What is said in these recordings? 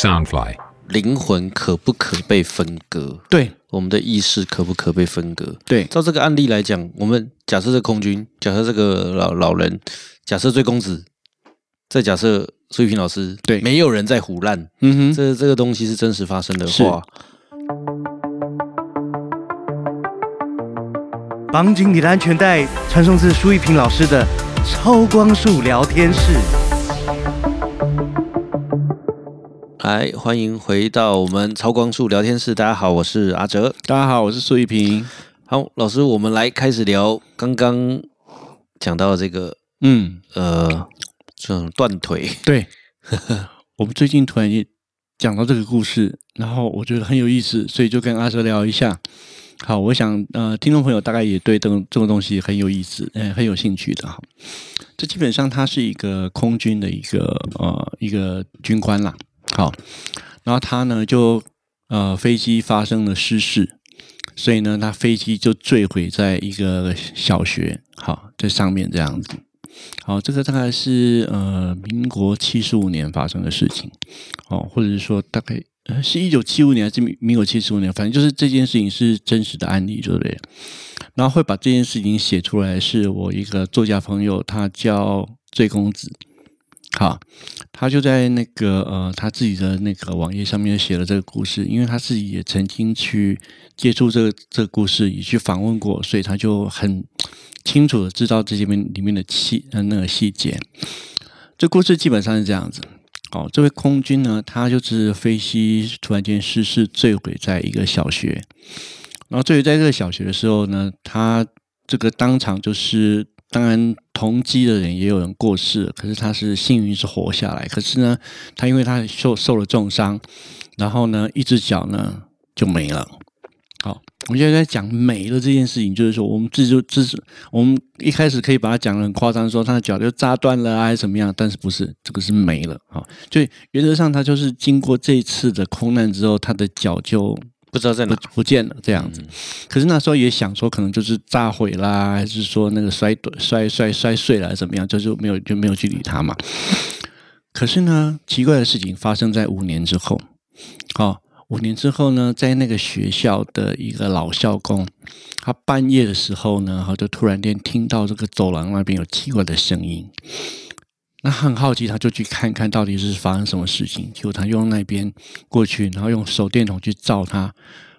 Soundfly，灵魂可不可被分割？对。我们的意识可不可被分割？对，照这个案例来讲，我们假设这空军，假设这个老老人，假设追公子，再假设苏玉平老师，对。没有人在胡乱，嗯哼，这这个东西是真实发生的是。话，绑紧你的安全带，传送至苏玉平老师的超光速聊天室。来欢迎回到我们超光速聊天室。大家好，我是阿哲。大家好，我是苏一平。好，老师，我们来开始聊刚刚讲到这个嗯，呃，这种断腿，对，我们最近突然间讲到这个故事，然后我觉得很有意思，所以就跟阿哲聊一下。好，我想呃，听众朋友大概也对这种这种东西很有意思，呃，很有兴趣的哈。这基本上他是一个空军的一个呃一个军官啦。好，然后他呢就呃飞机发生了失事，所以呢他飞机就坠毁在一个小学，好在上面这样子。好，这个大概是呃民国七十五年发生的事情，哦，或者是说大概呃是一九七五年还是民民国七十五年，反正就是这件事情是真实的案例，对不对？然后会把这件事情写出来，是我一个作家朋友，他叫醉公子，好，他就在那个呃他自己的那个网页上面写了这个故事，因为他自己也曾经去接触这个这个故事，也去访问过，所以他就很清楚的知道这里面里面的细呃那个细节。这故事基本上是这样子。哦，这位空军呢，他就是飞机突然间失事坠毁在一个小学，然后坠毁在这个小学的时候呢，他这个当场就是，当然同机的人也有人过世，可是他是幸运是活下来，可是呢，他因为他受受了重伤，然后呢，一只脚呢就没了。好，我们现在在讲没了这件事情，就是说我们这就这是我们一开始可以把它讲的很夸张，说他的脚就扎断了啊，还是怎么样，但是不是这个是没了啊？就原则上他就是经过这一次的空难之后，他的脚就不不知道在哪。不见了这样子。可是那时候也想说，可能就是炸毁啦，还是说那个摔摔摔摔碎了，怎么样，就是没有就没有去理他嘛。可是呢，奇怪的事情发生在五年之后。哦、五年之后呢，在那个学校的一个老校工，他半夜的时候呢，他就突然间听到这个走廊那边有奇怪的声音。那很好奇，他就去看看到底是发生什么事情。结果他用那边过去，然后用手电筒去照他，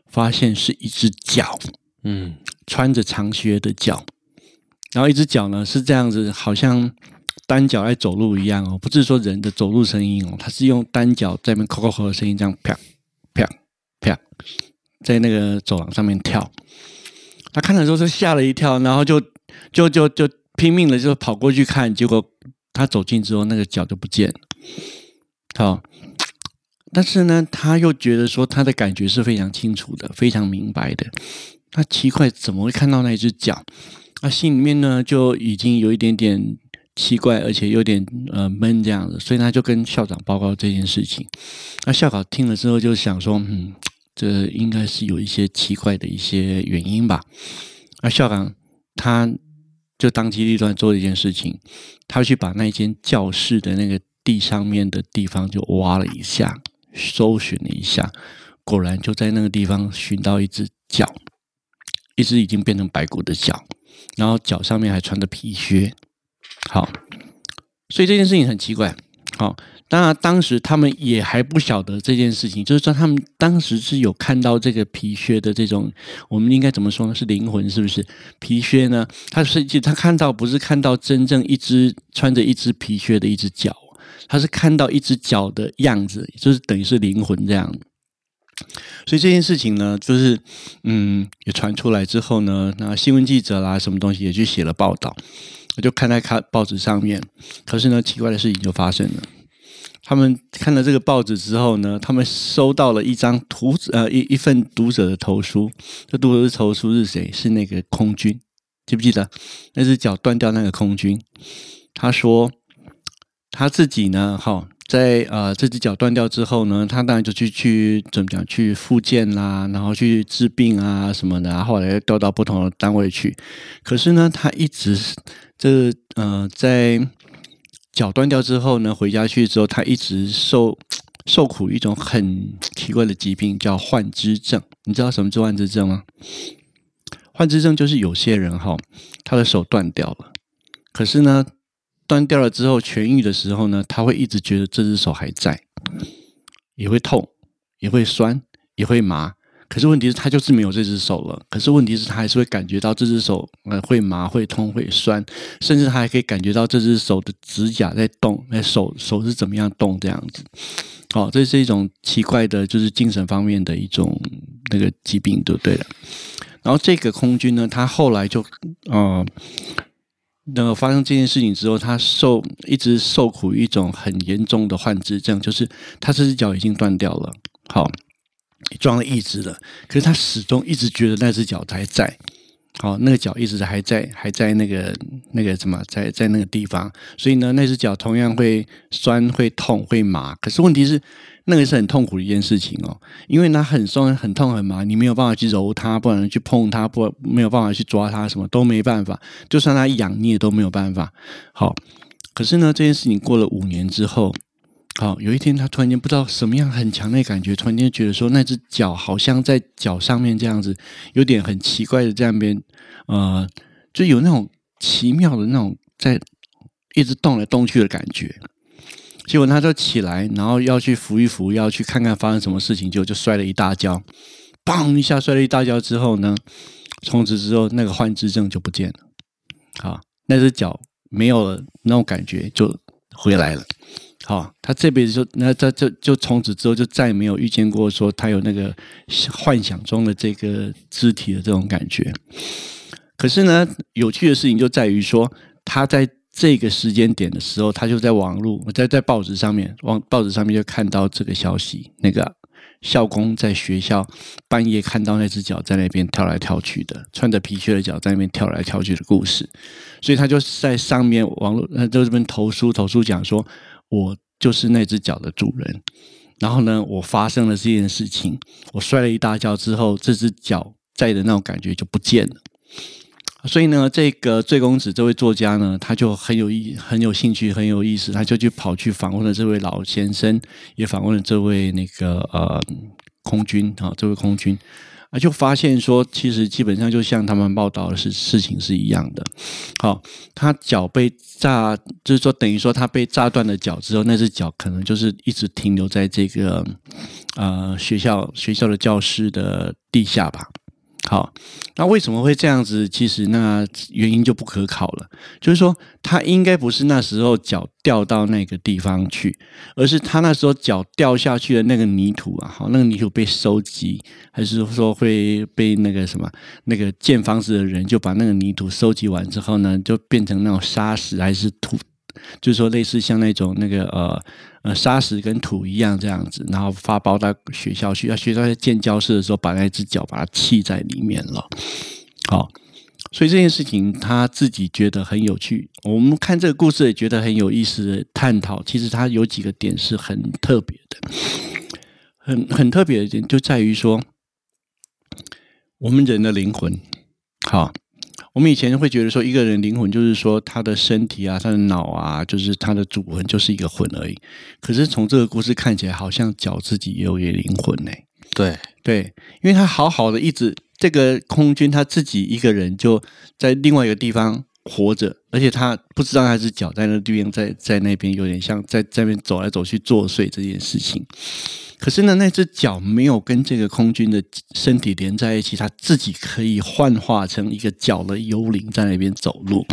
发现是一只脚，嗯，穿着长靴的脚，然后一只脚呢是这样子，好像单脚在走路一样哦，不是说人的走路声音哦，它是用单脚在那边扣扣扣的声音这样啪啪啪，在那个走廊上面跳。他看的时候是吓了一跳，然后就就就就拼命的就跑过去看，结果他走近之后，那个脚就不见了。好，但是呢，他又觉得说他的感觉是非常清楚的，非常明白的。他奇怪怎么会看到那只脚？他心里面呢就已经有一点点奇怪，而且有点呃闷这样子，所以他就跟校长报告这件事情。那校长听了之后就想说，嗯，这应该是有一些奇怪的一些原因吧。那校长他就当机立断做了一件事情，他去把那间教室的那个地上面的地方就挖了一下，搜寻了一下，果然就在那个地方寻到一只脚，一只已经变成白骨的脚，然后脚上面还穿着皮靴。好，所以这件事情很奇怪。好，当然当时他们也还不晓得这件事情，就是说他们当时是有看到这个皮靴的这种，我们应该怎么说呢？是灵魂是不是？皮靴呢？他是其实他看到不是看到真正一只穿着一只皮靴的一只脚，他是看到一只脚的样子，就是等于是灵魂这样。所以这件事情呢，就是嗯，也传出来之后呢，那新闻记者啦，什么东西也去写了报道，我就看在看报纸上面。可是呢，奇怪的事情就发生了。他们看了这个报纸之后呢，他们收到了一张读呃一一份读者的投书。这读者的投书是谁？是那个空军，记不记得那只脚断掉那个空军？他说他自己呢，哈，在呃这只脚断掉之后呢，他当然就去去怎么讲去复健啦，然后去治病啊什么的，后来又调到不同的单位去。可是呢，他一直这呃在脚断掉之后呢，回家去之后，他一直受 受苦一种很 奇怪的疾病，叫幻肢症。你知道什么是幻肢症吗？幻肢症就是有些人哈，他的手断掉了，可是呢，断掉了之后痊愈的时候呢，他会一直觉得这只手还在，也会痛，也会酸，也会麻。可是问题是，他就是没有这只手了。可是问题是，他还是会感觉到这只手呃会麻、会痛、会酸，甚至他还可以感觉到这只手的指甲在动，那手手是怎么样动这样子。哦，这是一种奇怪的，就是精神方面的一种那个疾病，对不对？然后这个空军呢，他后来就呃，那发生这件事情之后，他受一直受苦一种很严重的幻肢症，就是他这只脚已经断掉了。好。装了一只了，可是他始终一直觉得那只脚还在，好，那个脚一直还在，还在那个那个什么，在在那个地方，所以呢，那只脚同样会酸、会痛、会麻。可是问题是，那个是很痛苦的一件事情哦，因为它很酸、很痛、很麻，你没有办法去揉它，不能去碰它，不没有办法去抓它，什么都没办法。就算它痒，你也都没有办法。好，可是呢，这件事情过了五年之后。好，有一天他突然间不知道什么样很强烈感觉，突然间觉得说那只脚好像在脚上面这样子，有点很奇怪的这样边，呃，就有那种奇妙的那种在一直动来动去的感觉。结果他就起来，然后要去扶一扶，要去看看发生什么事情，就就摔了一大跤，砰一下摔了一大跤之后呢，从此之后那个幻肢症就不见了。好，那只脚没有了那种感觉就回来了。哦，他这辈子就那他就就从此之后就再也没有遇见过说他有那个幻想中的这个肢体的这种感觉。可是呢，有趣的事情就在于说，他在这个时间点的时候，他就在网络在在报纸上面，网报纸上面就看到这个消息，那个校工在学校半夜看到那只脚在那边跳来跳去的，穿着皮靴的脚在那边跳来跳去的故事，所以他就在上面网络呃就这边投书投书讲说。我就是那只脚的主人，然后呢，我发生了这件事情，我摔了一大跤之后，这只脚在的那种感觉就不见了。所以呢，这个醉公子这位作家呢，他就很有意、很有兴趣、很有意思，他就去跑去访问了这位老先生，也访问了这位那个呃空军啊，这位空军。啊，就发现说，其实基本上就像他们报道的事事情是一样的。好，他脚被炸，就是说等于说他被炸断了脚之后，那只脚可能就是一直停留在这个呃学校学校的教室的地下吧。好，那为什么会这样子？其实那原因就不可考了。就是说，他应该不是那时候脚掉到那个地方去，而是他那时候脚掉下去的那个泥土啊，好，那个泥土被收集，还是说会被那个什么那个建房子的人就把那个泥土收集完之后呢，就变成那种沙石还是土？就是说，类似像那种那个呃呃沙石跟土一样这样子，然后发包到学校去。要学校在建教室的时候，把那只脚把它砌在里面了。好，所以这件事情他自己觉得很有趣。我们看这个故事也觉得很有意思的探讨。其实它有几个点是很特别的，很很特别的点就在于说，我们人的灵魂，好。我们以前会觉得说，一个人灵魂就是说他的身体啊，他的脑啊，就是他的主魂，就是一个魂而已。可是从这个故事看起来，好像脚自己也有一个灵魂呢。对对，因为他好好的一直这个空军他自己一个人就在另外一个地方活着，而且他不知道他是脚在那地方在在那边有点像在在那边走来走去作祟这件事情。可是呢，那只脚没有跟这个空军的身体连在一起，他自己可以幻化成一个脚的幽灵在那边走路。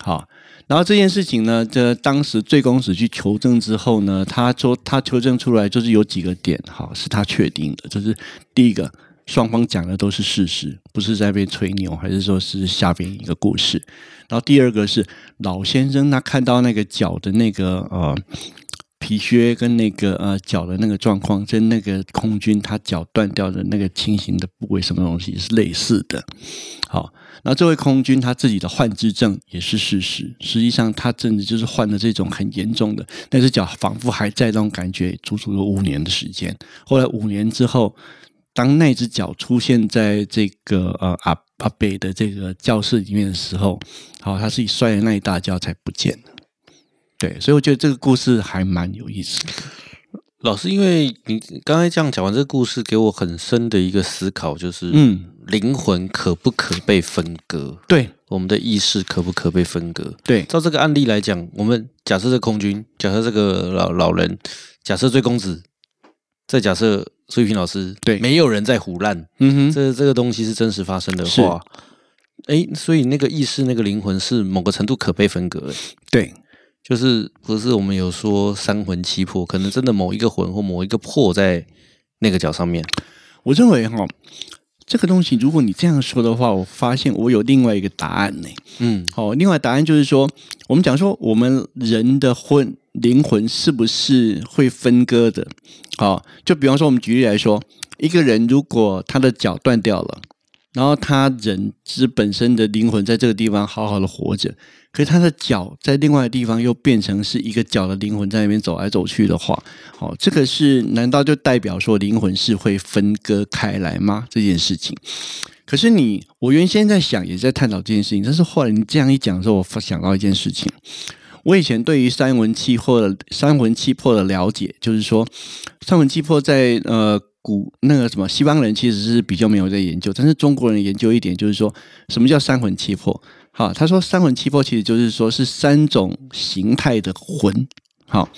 好，然后这件事情呢，这当时醉公子去求证之后呢，他说他求证出来就是有几个点，好，是他确定的，就是第一个，双方讲的都是事实，不是在被吹牛，还是说是下边一个故事。然后第二个是老先生他看到那个脚的那个呃。皮靴跟那个呃脚的那个状况，跟那个空军他脚断掉的那个情形的部位，什么东西是类似的？好，那这位空军他自己的幻肢症也是事实。实际上，他真的就是患了这种很严重的，那只脚仿佛还在那种感觉，足足有五年的时间。后来五年之后，当那只脚出现在这个呃阿阿北的这个教室里面的时候，好，他自己摔的那一大跤才不见了。对，所以我觉得这个故事还蛮有意思的。老师，因为你刚才这样讲完这个故事，给我很深的一个思考，就是嗯，灵魂可不可被分割？对我们的意识可不可被分割？对，照这个案例来讲，我们假设这空军，假设这个老老人，假设追公子，再假设苏玉平老师，对没有人在胡乱，嗯哼，这这个东西是真实发生的话，哎，所以那个意识、那个灵魂是某个程度可被分割的。对，就是不是我们有说三魂七魄，可能真的某一个魂或某一个魄在那个脚上面。我认为哈，这个东西如果你这样说的话，我发现我有另外一个答案呢。嗯好，另外答案就是说，我们讲说我们人的魂灵魂是不是会分割的？好，就比方说我们举例来说，一个人如果他的脚断掉了，然后他人之本身的灵魂在这个地方好好的活着，可是他的脚在另外的地方又变成是一个脚的灵魂在那边走来走去的话，好，这个是难道就代表说灵魂是会分割开来吗？这件事情？可是你，我原先在想，也在探讨这件事情，但是后来你这样一讲的时候，我想到一件事情。我以前对于三魂七魄的三魂七魄的了解，就是说，三魂七魄在呃古那个什么西方人其实是比较没有在研究，但是中国人研究一点，就是说什么叫三魂七魄？好，他说三魂七魄其实就是说是三种形态的魂。好，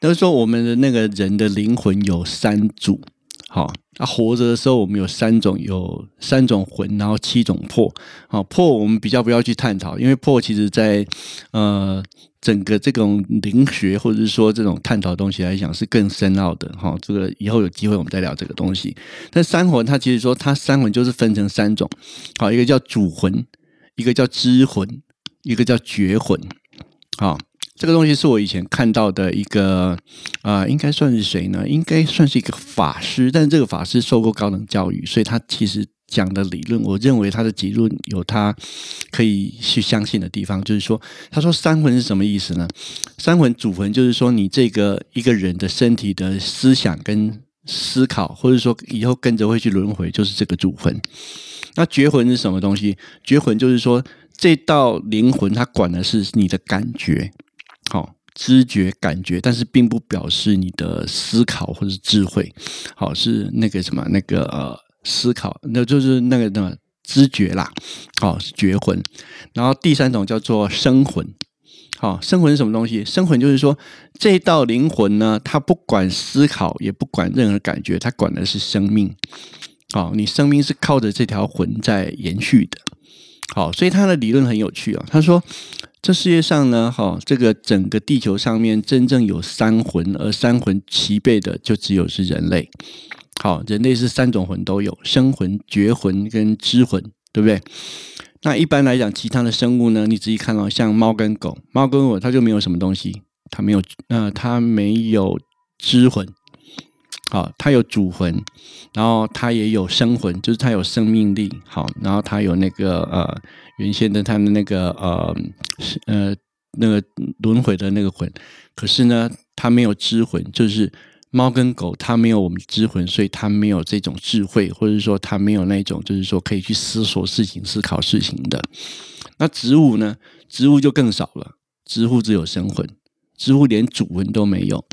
就是说我们的那个人的灵魂有三组。好，他、活着的时候，我们有三种，有三种魂，然后七种魄。好，魄我们比较不要去探讨，因为魄其实在呃整个这种灵学或者是说这种探讨东西来讲是更深奥的。哈，这个以后有机会我们再聊这个东西。但三魂它其实说它三魂就是分成三种，好，一个叫主魂，一个叫知魂，一个叫觉魂。好。这个东西是我以前看到的一个，啊，应该算是谁呢？应该算是一个法师，但是这个法师受过高等教育，所以他其实讲的理论，我认为他的结论有他可以去相信的地方。就是说，他说三魂是什么意思呢？三魂主魂就是说，你这个一个人的身体的思想跟思考，或者说以后跟着会去轮回，就是这个主魂。那觉魂是什么东西？觉魂就是说，这道灵魂它管的是你的感觉。好，知觉感觉，但是并不表示你的思考或者智慧。好，是那个什么，那个呃，思考，那就是那个那个知觉啦。好，是觉魂。然后第三种叫做生魂。好，生魂是什么东西？生魂就是说，这道灵魂呢，它不管思考，也不管任何感觉，它管的是生命。好，你生命是靠着这条魂在延续的。好，所以他的理论很有趣啊。他说。这世界上呢，哈，这个整个地球上面真正有三魂，而三魂齐备的就只有是人类。好，人类是三种魂都有，生魂、觉魂跟知魂，对不对？那一般来讲，其他的生物呢，你仔细看到，像猫跟狗，猫跟狗它就没有什么东西，它没有，呃，它没有知魂。好，它有主魂，然后它也有生魂，就是它有生命力。好，然后它有那个呃，原先的它的那个呃呃那个轮回的那个魂。可是呢，它没有知魂，就是猫跟狗，它没有我们知魂，所以它没有这种智慧，或者说它没有那种就是说可以去思索事情、思考事情的。那植物呢？植物就更少了，植物只有生魂，植物连主魂都没有。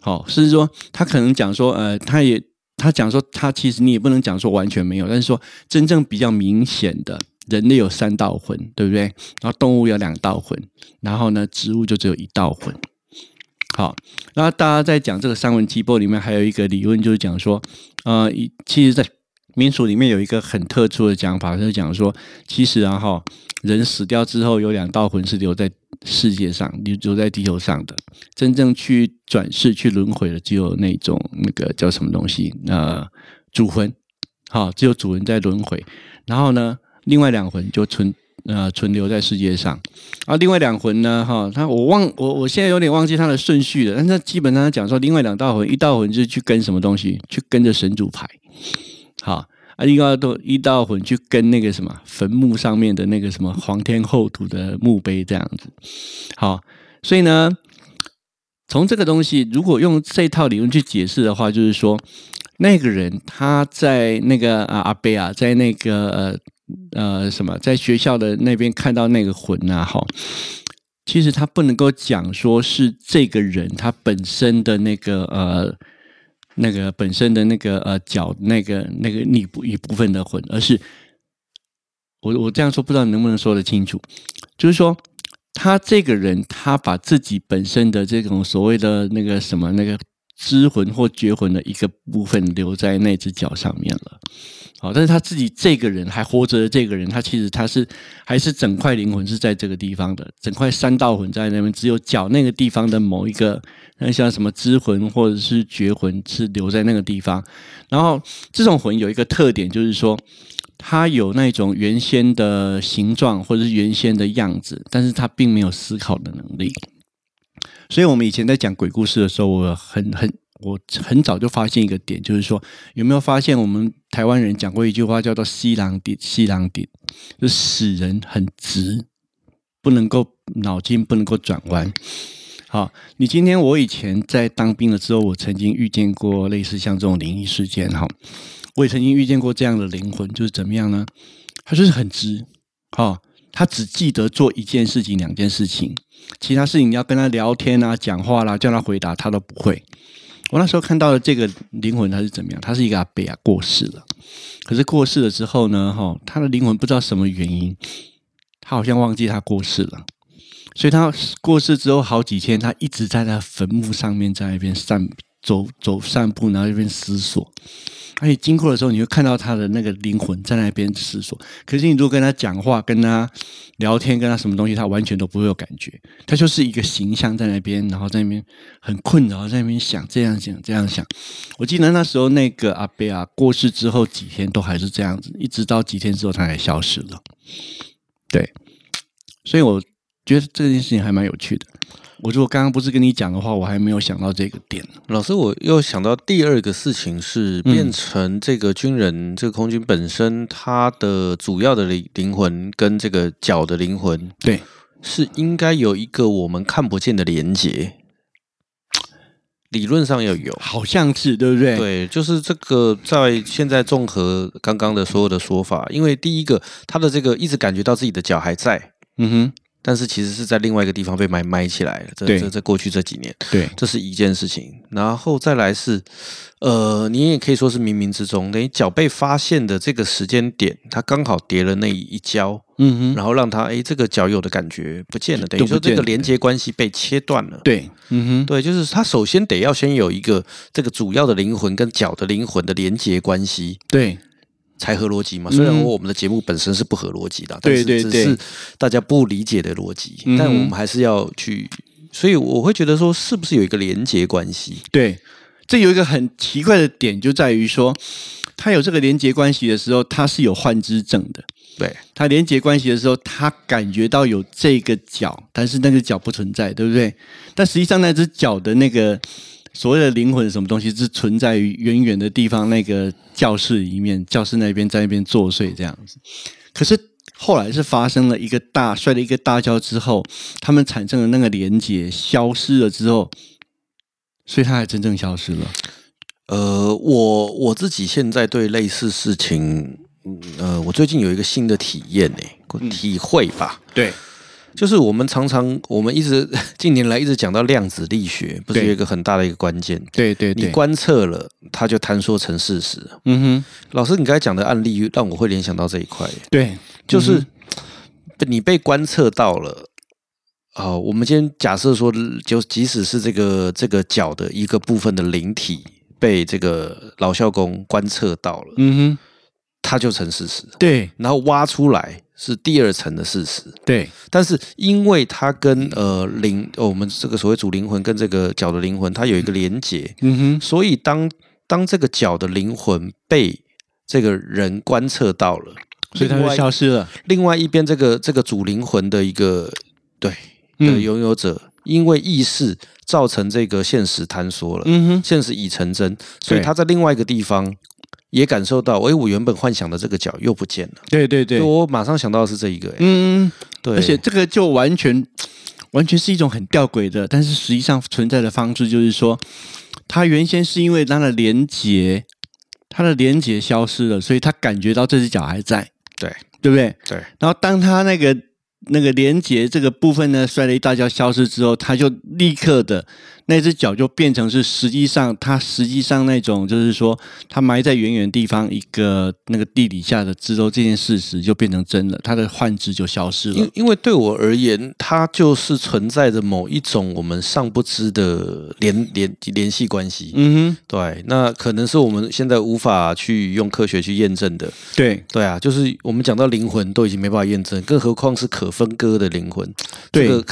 好，甚至说他可能讲说，呃，他也他讲说，他其实你也不能讲说完全没有，但是说真正比较明显的，人类有三道魂，对不对？然后动物有两道魂，然后呢，植物就只有一道魂。好，然后大家在讲这个三魂七魄里面，还有一个理论就是讲说，呃，其实，在民俗里面有一个很特殊的讲法，就是讲说，其实啊哈，人死掉之后有两道魂是留在。世界上，留留在地球上的，真正去转世、去轮回的，只有那种那个叫什么东西？呃，主魂，好，只有主人在轮回。然后呢，另外两魂就存呃存留在世界上。啊，另外两魂呢，哈，他我忘我我现在有点忘记他的顺序了。但是基本上讲说，另外两道魂，一道魂就是去跟什么东西，去跟着神主牌，好。啊，另外都一道魂去跟那个什么坟墓上面的那个什么皇天后土的墓碑这样子，好，所以呢，从这个东西，如果用这套理论去解释的话，就是说那个人他在那个啊阿贝啊，在那个呃呃什么，在学校的那边看到那个魂啊，哈，其实他不能够讲说是这个人他本身的那个呃那个本身的那个呃脚那个那个一部一部分的魂，而是我我这样说不知道能不能说得清楚，就是说他这个人他把自己本身的这种所谓的那个什么那个知魂或觉魂的一个部分留在那只脚上面了。好，但是他自己这个人还活着的这个人，他其实他是还是整块灵魂是在这个地方的，整块三道魂在那边，只有脚那个地方的某一个，那像什么知魂或者是觉魂是留在那个地方。然后这种魂有一个特点，就是说它有那种原先的形状或者是原先的样子，但是它并没有思考的能力。所以我们以前在讲鬼故事的时候，我很很。我很早就发现一个点，就是说，有没有发现我们台湾人讲过一句话，叫做“西郎底西郎底”，就死人很直，不能够脑筋不能够转弯。好，你今天我以前在当兵了之后，我曾经遇见过类似像这种灵异事件，哈，我也曾经遇见过这样的灵魂，就是怎么样呢？他就是很直，哈，他只记得做一件事情、两件事情，其他事情你要跟他聊天啊、讲话啦、叫他回答，他都不会。我那时候看到的这个灵魂，他是怎么样？他是一个阿伯啊，过世了。可是过世了之后呢，哈，他的灵魂不知道什么原因，他好像忘记他过世了。所以他过世之后好几天，他一直在他坟墓上面在那边散走走散步，然后一边思索。而且经过的时候，你会看到他的那个灵魂在那边思索。可是你如果跟他讲话、跟他聊天、跟他什么东西，他完全都不会有感觉。他就是一个形象在那边，然后在那边很困扰，在那边想这样想、这样想。我记得那时候那个阿贝啊过世之后几天都还是这样子，一直到几天之后他才消失了。对，所以我觉得这件事情还蛮有趣的。我如果刚刚不是跟你讲的话，我还没有想到这个点。老师，我又想到第二个事情是变成这个军人，这个空军本身，他的主要的灵灵魂跟这个脚的灵魂，对，是应该有一个我们看不见的连接。理论上要有，好像是对不对？对，就是这个，在现在综合刚刚的所有的说法，因为第一个，他的这个一直感觉到自己的脚还在，嗯哼。但是其实是在另外一个地方被埋埋起来了。这这在过去这几年，对，这是一件事情。然后再来是，呃，你也可以说是冥冥之中，等于脚被发现的这个时间点，它刚好叠了那一跤，嗯哼，然后让它哎这个脚有的感觉不见了，等于说这个连接关系被切断了。对，嗯哼，对，就是它首先得要先有一个这个主要的灵魂跟脚的灵魂的连接关系。对。才合逻辑嘛？虽然我们的节目本身是不合逻辑的，但是只是大家不理解的逻辑。但我们还是要去，所以我会觉得说，是不是有一个连接关系？对，这有一个很奇怪的点，就在于说，他有这个连接关系的时候，他是有幻知症的。对他连接关系的时候，他感觉到有这个脚，但是那个脚不存在，对不对？但实际上那只脚的那个。所谓的灵魂什么东西是存在于远远的地方，那个教室里面，教室那边在那边作祟这样子。可是后来是发生了一个大摔了一个大跤之后，他们产生的那个连接消失了之后，所以它才真正消失了。呃，我我自己现在对类似事情，呃，我最近有一个新的体验呢，体会吧。对。就是我们常常，我们一直 近年来一直讲到量子力学，不是有一个很大的一个关键？对对对，你观测了，它就坍缩成事实。嗯哼，老师，你刚才讲的案例让我会联想到这一块。对，就是你被观测到了。哦，我们今天假设说，就即使是这个这个脚的一个部分的灵体被这个老校工观测到了，嗯哼，它就成事实。对，然后挖出来。是第二层的事实，对。但是因为它跟呃灵，我们这个所谓主灵魂跟这个脚的灵魂，它有一个连结，嗯哼。所以当当这个脚的灵魂被这个人观测到了，所以它就消失了。另外一边，这个这个主灵魂的一个对的拥有者，因为意识造成这个现实坍缩了，嗯哼，现实已成真，所以他在另外一个地方。也感受到，哎，我原本幻想的这个脚又不见了。对对对，我马上想到的是这一个。嗯，对。而且这个就完全完全是一种很吊诡的，但是实际上存在的方式就是说，他原先是因为它的连接，它的连接消失了，所以他感觉到这只脚还在。对，对不对？对。然后当他那个那个连接这个部分呢摔了一大跤消失之后，他就立刻的。那只脚就变成是，实际上它实际上那种就是说，它埋在远远地方一个那个地底下的蜘蛛这件事实就变成真了，它的幻肢就消失了。因因为对我而言，它就是存在着某一种我们尚不知的联联联系关系。嗯哼，对，那可能是我们现在无法去用科学去验证的。对对啊，就是我们讲到灵魂都已经没办法验证，更何况是可分割的灵魂。对。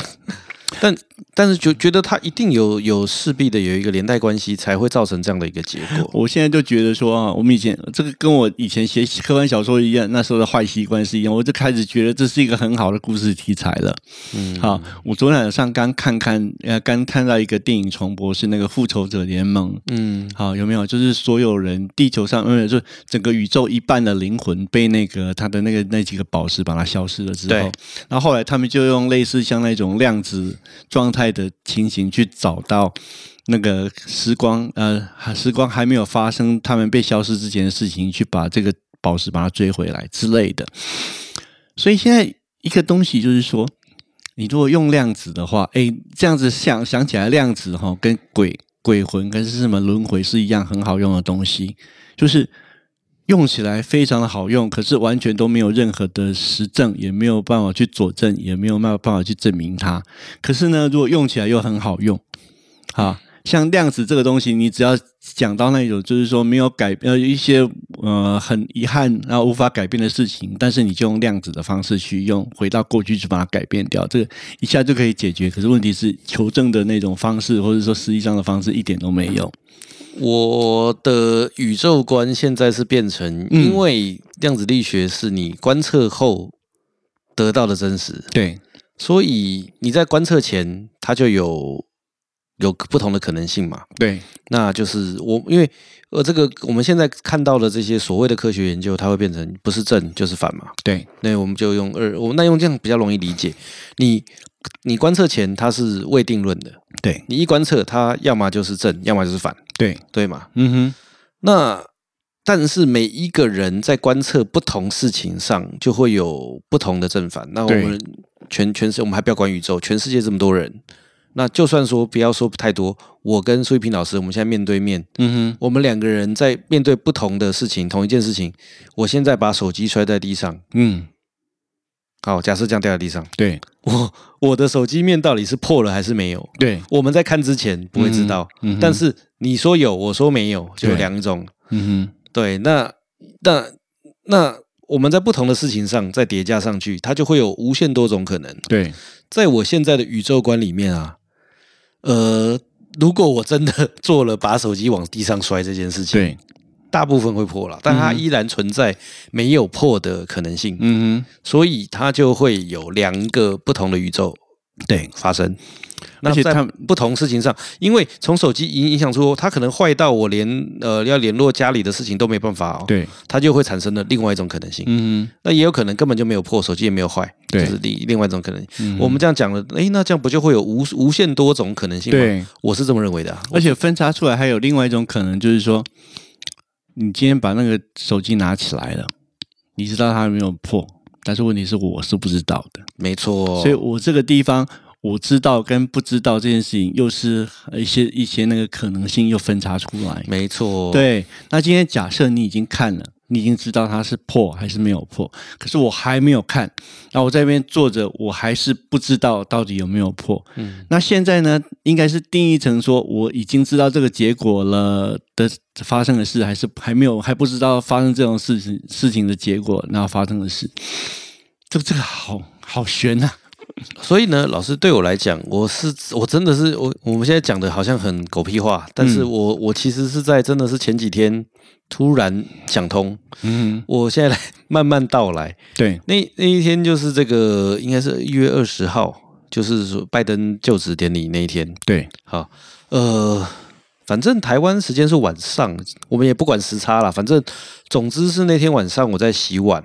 但但是就觉得它一定有有势必的有一个连带关系，才会造成这样的一个结果。我现在就觉得说啊，我们以前这个跟我以前写科幻小说一样，那时候的坏习惯是一样，我就开始觉得这是一个很好的故事题材了。嗯，好，我昨天晚上刚看看呃，刚看到一个电影重播，是那个复仇者联盟。嗯，好，有没有？就是所有人地球上，因为就整个宇宙一半的灵魂被那个他的那个那几个宝石把它消失了之后，然后后来他们就用类似像那种量子。状态的情形去找到那个时光，呃，时光还没有发生，他们被消失之前的事情，去把这个宝石把它追回来之类的。所以现在一个东西就是说，你如果用量子的话，哎，这样子想想起来，量子哈跟鬼鬼魂跟是什么轮回是一样很好用的东西，就是。用起来非常的好用，可是完全都没有任何的实证，也没有办法去佐证，也没有办法去证明它。可是呢，如果用起来又很好用，啊，像量子这个东西，你只要讲到那种就是说没有改呃一些呃很遗憾然后无法改变的事情，但是你就用量子的方式去用，回到过去去把它改变掉，这个一下就可以解决。可是问题是求证的那种方式，或者说实际上的方式一点都没有。我的宇宙观现在是变成，因为量子力学是你观测后得到的真实，对，所以你在观测前，它就有有不同的可能性嘛，对，那就是我因为呃，这个我们现在看到的这些所谓的科学研究，它会变成不是正就是反嘛，对，那我们就用二，我那用这样比较容易理解，你你观测前它是未定论的，对。你一观测它要么就是正，要么就是反。对。对嘛，嗯哼，那但是每一个人在观测不同事情上，就会有不同的正反。那我们全全世，我们还不要管宇宙，全世界这么多人，那就算说不要说太多，我跟苏一平老师，我们现在面对面，嗯哼，我们两个人在面对不同的事情，同一件事情，我现在把手机摔在地上，嗯。好，假设这样掉在地上，对。我我的手机面到底是破了还是没有？对，我们在看之前不会知道，嗯但是你说有，我说没有，就两种。嗯哼，对，那那那我们在不同的事情上再叠加上去，它就会有无限多种可能。对，在我现在的宇宙观里面啊，呃，如果我真的做了把手机往地上摔这件事情，对。大部分会破了，但它依然存在没有破的可能性。嗯哼，所以它就会有两个不同的宇宙对发生。那在不同事情上，因为从手机影影响出它可能坏到我连呃要联络家里的事情都没办法哦。对，它就会产生了另外一种可能性。嗯，那也有可能根本就没有破，手机也没有坏。对，是另另外一种可能。我们这样讲了，哎，那这样不就会有无无限多种可能性吗？对，我是这么认为的。而且分叉出来还有另外一种可能，就是说。你今天把那个手机拿起来了，你知道它没有破，但是问题是我是不知道的，没错。所以我这个地方我知道跟不知道这件事情，又是一些一些那个可能性又分叉出来，没错。对，那今天假设你已经看了。你已经知道它是破还是没有破，可是我还没有看，那我在那边坐着，我还是不知道到底有没有破。嗯，那现在呢，应该是定义成说我已经知道这个结果了的发生的事，还是还没有还不知道发生这种事情事情的结果，然后发生的事，这这个好好悬呐。所以呢，老师对我来讲，我是我真的是我我们现在讲的好像很狗屁话，但是我我其实是在真的是前几天。突然想通，嗯，我现在来 慢慢道来。对，那那一天就是这个，应该是一月二十号，就是说拜登就职典礼那一天。对，好，呃，反正台湾时间是晚上，我们也不管时差了。反正总之是那天晚上我在洗碗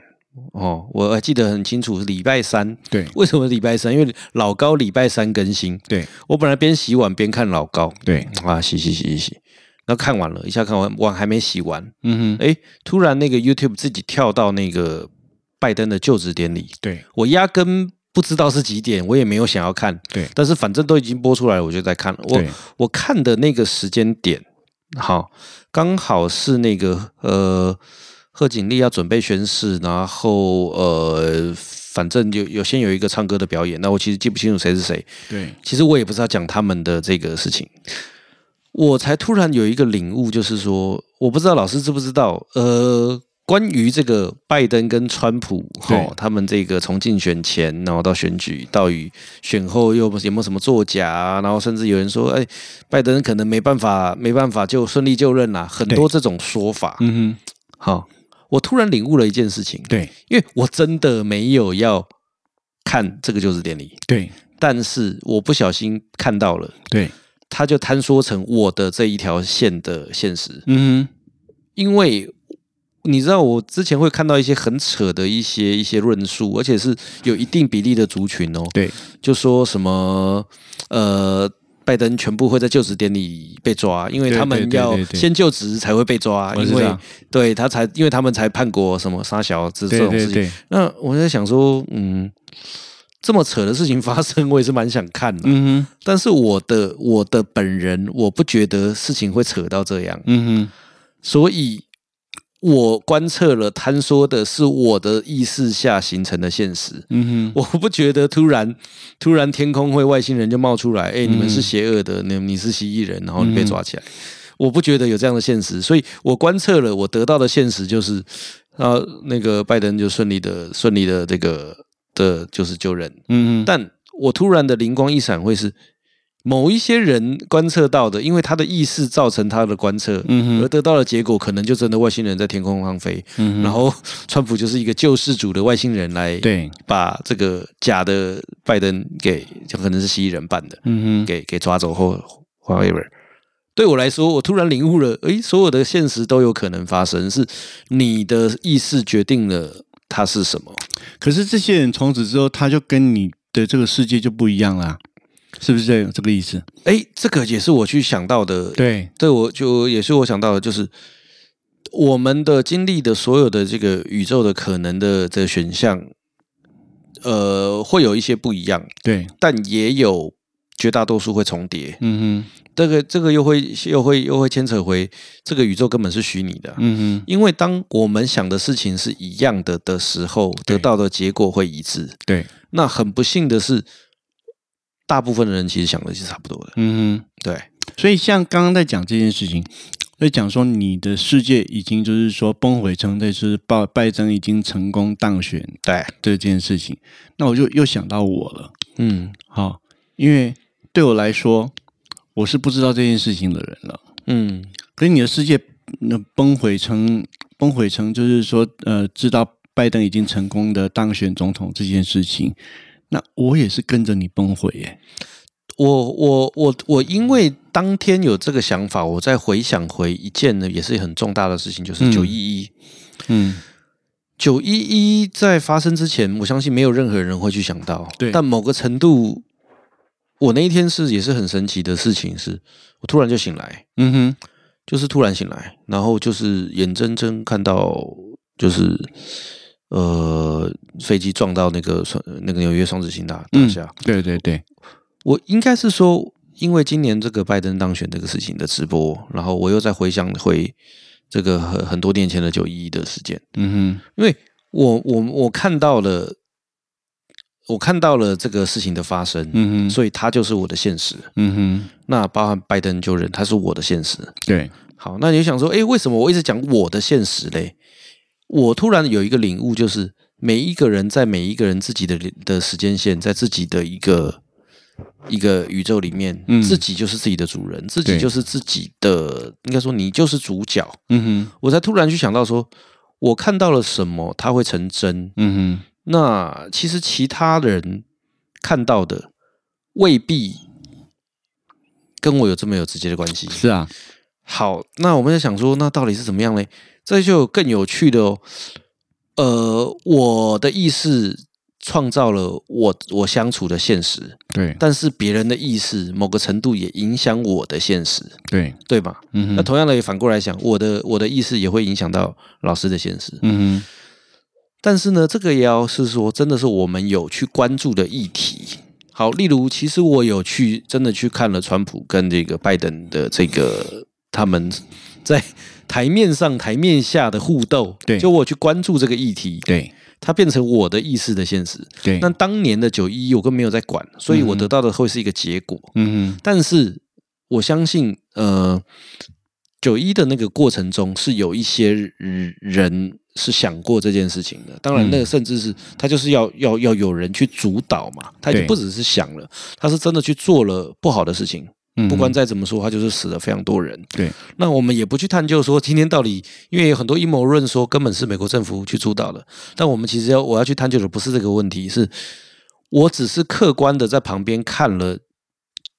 哦，我还记得很清楚，礼拜三。对，为什么礼拜三？因为老高礼拜三更新。对，我本来边洗碗边看老高。对，啊，洗洗洗洗洗。那看完了一下，看完碗还没洗完，嗯哼，哎，突然那个 YouTube 自己跳到那个拜登的就职典礼，对我压根不知道是几点，我也没有想要看。对，但是反正都已经播出来了，我就在看了。我我看的那个时间点，好，刚好是那个呃，贺锦丽要准备宣誓，然后呃，反正有有先有一个唱歌的表演。那我其实记不清楚谁是谁。对，其实我也不知道讲他们的这个事情。我才突然有一个领悟，就是说，我不知道老师知不知道，呃，关于这个拜登跟川普，哈，他们这个从竞选前，然后到选举，到与选后又有没有什么作假，然后甚至有人说，哎，拜登可能没办法，没办法就顺利就任啦，很多这种说法。嗯哼，好，我突然领悟了一件事情，对，因为我真的没有要看这个就是典礼，对，但是我不小心看到了，对。他就坍缩成我的这一条线的现实，嗯，因为你知道，我之前会看到一些很扯的一些一些论述，而且是有一定比例的族群哦，对，就说什么呃，拜登全部会在就职典礼被抓，因为他们要先就职才会被抓，因为对他才，因为他们才叛国什么杀小这这种事情。那我在想说，嗯。这么扯的事情发生，我也是蛮想看的。嗯哼，但是我的我的本人，我不觉得事情会扯到这样。嗯哼，所以我观测了，坍缩的是我的意识下形成的现实。嗯哼，我不觉得突然突然天空会外星人就冒出来，哎，你们是邪恶的，你你是蜥蜴人，然后你被抓起来。我不觉得有这样的现实，所以我观测了，我得到的现实就是，啊，那个拜登就顺利的顺利的这个。的就是就认，嗯，但我突然的灵光一闪，会是某一些人观测到的，因为他的意识造成他的观测，嗯而得到的结果，可能就真的外星人在天空上飞，嗯然后川普就是一个救世主的外星人来，对，把这个假的拜登给，就可能是蜥蜴人扮的，嗯给给抓走或 whatever。对我来说，我突然领悟了，诶，所有的现实都有可能发生，是你的意识决定了。它是什么？可是这些人从此之后，他就跟你的这个世界就不一样了，是不是这这个意思？哎，这个也是我去想到的。对，这我就也是我想到的，就是我们的经历的所有的这个宇宙的可能的的选项，呃，会有一些不一样。对，但也有绝大多数会重叠。嗯哼。这个这个又会又会又会牵扯回这个宇宙根本是虚拟的，嗯哼，因为当我们想的事情是一样的的时候，得到的结果会一致。对，那很不幸的是，大部分的人其实想的是差不多的。嗯哼，对。所以像刚刚在讲这件事情，在讲说你的世界已经就是说崩毁成这是拜拜登已经成功当选，对这件事情，那我就又想到我了。嗯，好，因为对我来说。我是不知道这件事情的人了，嗯，可是你的世界那崩毁成崩毁成，就是说，呃，知道拜登已经成功的当选总统这件事情，那我也是跟着你崩溃耶。我我我我，因为当天有这个想法，我再回想回一件呢，也是很重大的事情，就是九一一，嗯，九一一在发生之前，我相信没有任何人会去想到，对，但某个程度。我那一天是也是很神奇的事情，是我突然就醒来，嗯哼，就是突然醒来，然后就是眼睁睁看到就是呃飞机撞到那个双那个纽约双子星大大厦，对对对，我应该是说，因为今年这个拜登当选这个事情的直播，然后我又在回想回这个很很多年前的九一一的事件，嗯哼，因为我我我看到了。我看到了这个事情的发生，嗯哼，所以它就是我的现实，嗯哼。那包含拜登就任，他是我的现实，对。好，那你想说，哎，为什么我一直讲我的现实嘞？我突然有一个领悟，就是每一个人在每一个人自己的的时间线，在自己的一个一个宇宙里面，自己就是自己的主人，自己就是自己的，应该说你就是主角，嗯哼。我才突然去想到，说我看到了什么，它会成真，嗯哼。那其实其他人看到的未必跟我有这么有直接的关系。是啊，好，那我们在想说，那到底是怎么样嘞？这就更有趣的哦。呃，我的意识创造了我我相处的现实，对。但是别人的意识某个程度也影响我的现实，对对吧？嗯。那同样的也反过来想，我的我的意识也会影响到老师的现实，嗯哼。但是呢，这个也要是说，真的是我们有去关注的议题。好，例如，其实我有去真的去看了川普跟这个拜登的这个他们在台面上、台面下的互斗。对，就我去关注这个议题。对，它变成我的意识的现实。对，那当年的九一，我更没有在管，所以我得到的会是一个结果。嗯嗯，但是我相信，呃。九一的那个过程中，是有一些人是想过这件事情的。当然，那个甚至是他就是要要要有人去主导嘛。他已经不只是想了，他是真的去做了不好的事情。不管再怎么说，他就是死了非常多人。对，那我们也不去探究说今天到底，因为有很多阴谋论说根本是美国政府去主导的。但我们其实要我要去探究的不是这个问题，是我只是客观的在旁边看了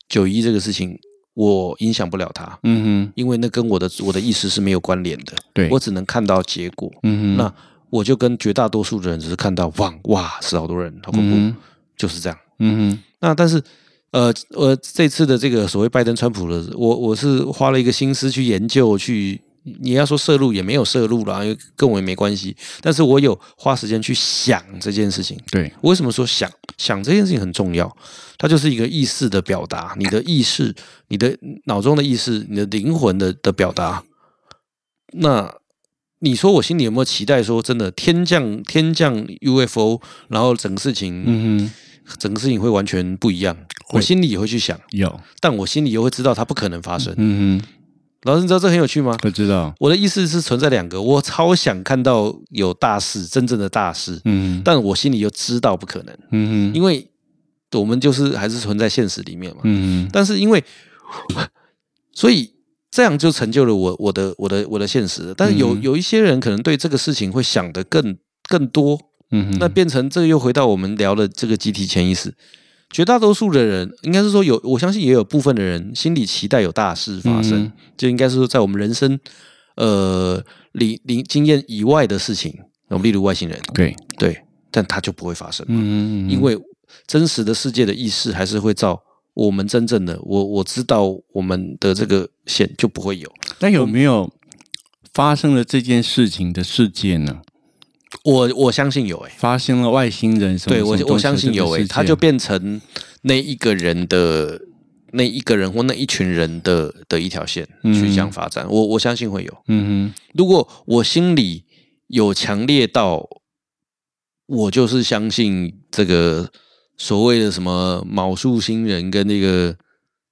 九一这个事情。我影响不了他，嗯哼，因为那跟我的我的意识是没有关联的，对。我只能看到结果，嗯哼，那我就跟绝大多数的人只是看到，哇哇死好多人，好恐怖，就是这样，嗯哼，那但是，呃呃，这次的这个所谓拜登川普的，我我是花了一个心思去研究去。你要说摄入也没有摄入了，因为跟我也没关系。但是我有花时间去想这件事情。对，为什么说想想这件事情很重要？它就是一个意识的表达，你的意识、你的脑中的意识、你的灵魂的的表达。那你说我心里有没有期待说，真的天降天降 UFO，然后整个事情，嗯哼，整个事情会完全不一样？我心里也会去想，有，但我心里又会知道它不可能发生。嗯哼。老师，你知道这很有趣吗？我知道。我的意思是存在两个，我超想看到有大事，真正的大事。嗯，但我心里又知道不可能。嗯因为我们就是还是存在现实里面嘛。嗯但是因为，所以这样就成就了我我的我的我的现实。但是有有一些人可能对这个事情会想的更更多。嗯那变成这又回到我们聊的这个集体潜意识。绝大多数的人，应该是说有，我相信也有部分的人心里期待有大事发生，就应该是说在我们人生呃理理经验以外的事情，例如外星人，对。对，但它就不会发生，嗯嗯，因为真实的世界的意识还是会照我们真正的我我知道我们的这个线就不会有，那有没有发生了这件事情的事件呢？我我相信有诶，发现了外星人什么，对我我相信有诶，他就变成那一个人的那一个人或那一群人的的一条线去这样发展，我我相信会有。嗯哼，如果我心里有强烈到，我就是相信这个所谓的什么卯数星人跟那个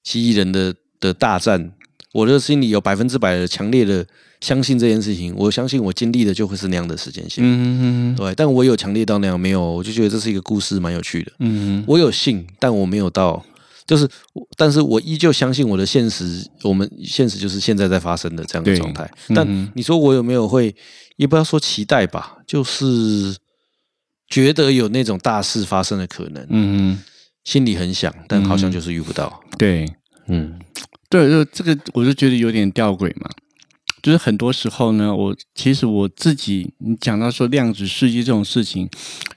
蜥蜴人的的大战，我的心里有百分之百的强烈的。相信这件事情，我相信我经历的就会是那样的时间线。嗯对，但我有强烈到那样没有，我就觉得这是一个故事，蛮有趣的。嗯我有信，但我没有到，就是，但是我依旧相信我的现实，我们现实就是现在在发生的这样的状态。但你说我有没有会，也不要说期待吧，就是觉得有那种大事发生的可能。嗯心里很想，但好像就是遇不到。对，嗯，对，就这个，我就觉得有点吊诡嘛。就是很多时候呢，我其实我自己，你讲到说量子世界这种事情，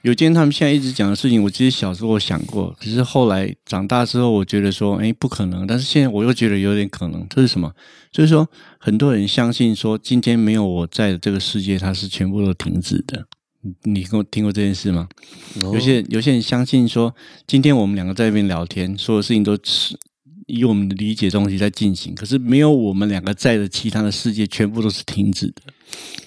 有件他们现在一直讲的事情，我其实小时候我想过，可是后来长大之后，我觉得说，哎，不可能。但是现在我又觉得有点可能。这是什么？就是说，很多人相信说，今天没有我在的这个世界，它是全部都停止的。你跟我听过这件事吗？有些有些人相信说，今天我们两个在那边聊天，所有事情都是。以我们的理解东西在进行，可是没有我们两个在的其他的世界全部都是停止的。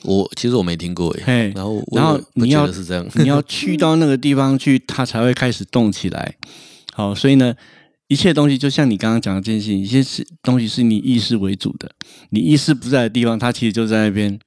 我其实我没听过诶，然后然后你要是这样，你要去到那个地方去，它才会开始动起来。好，所以呢，一切东西就像你刚刚讲的这件事情，一些是东西是你意识为主的，你意识不在的地方，它其实就在那边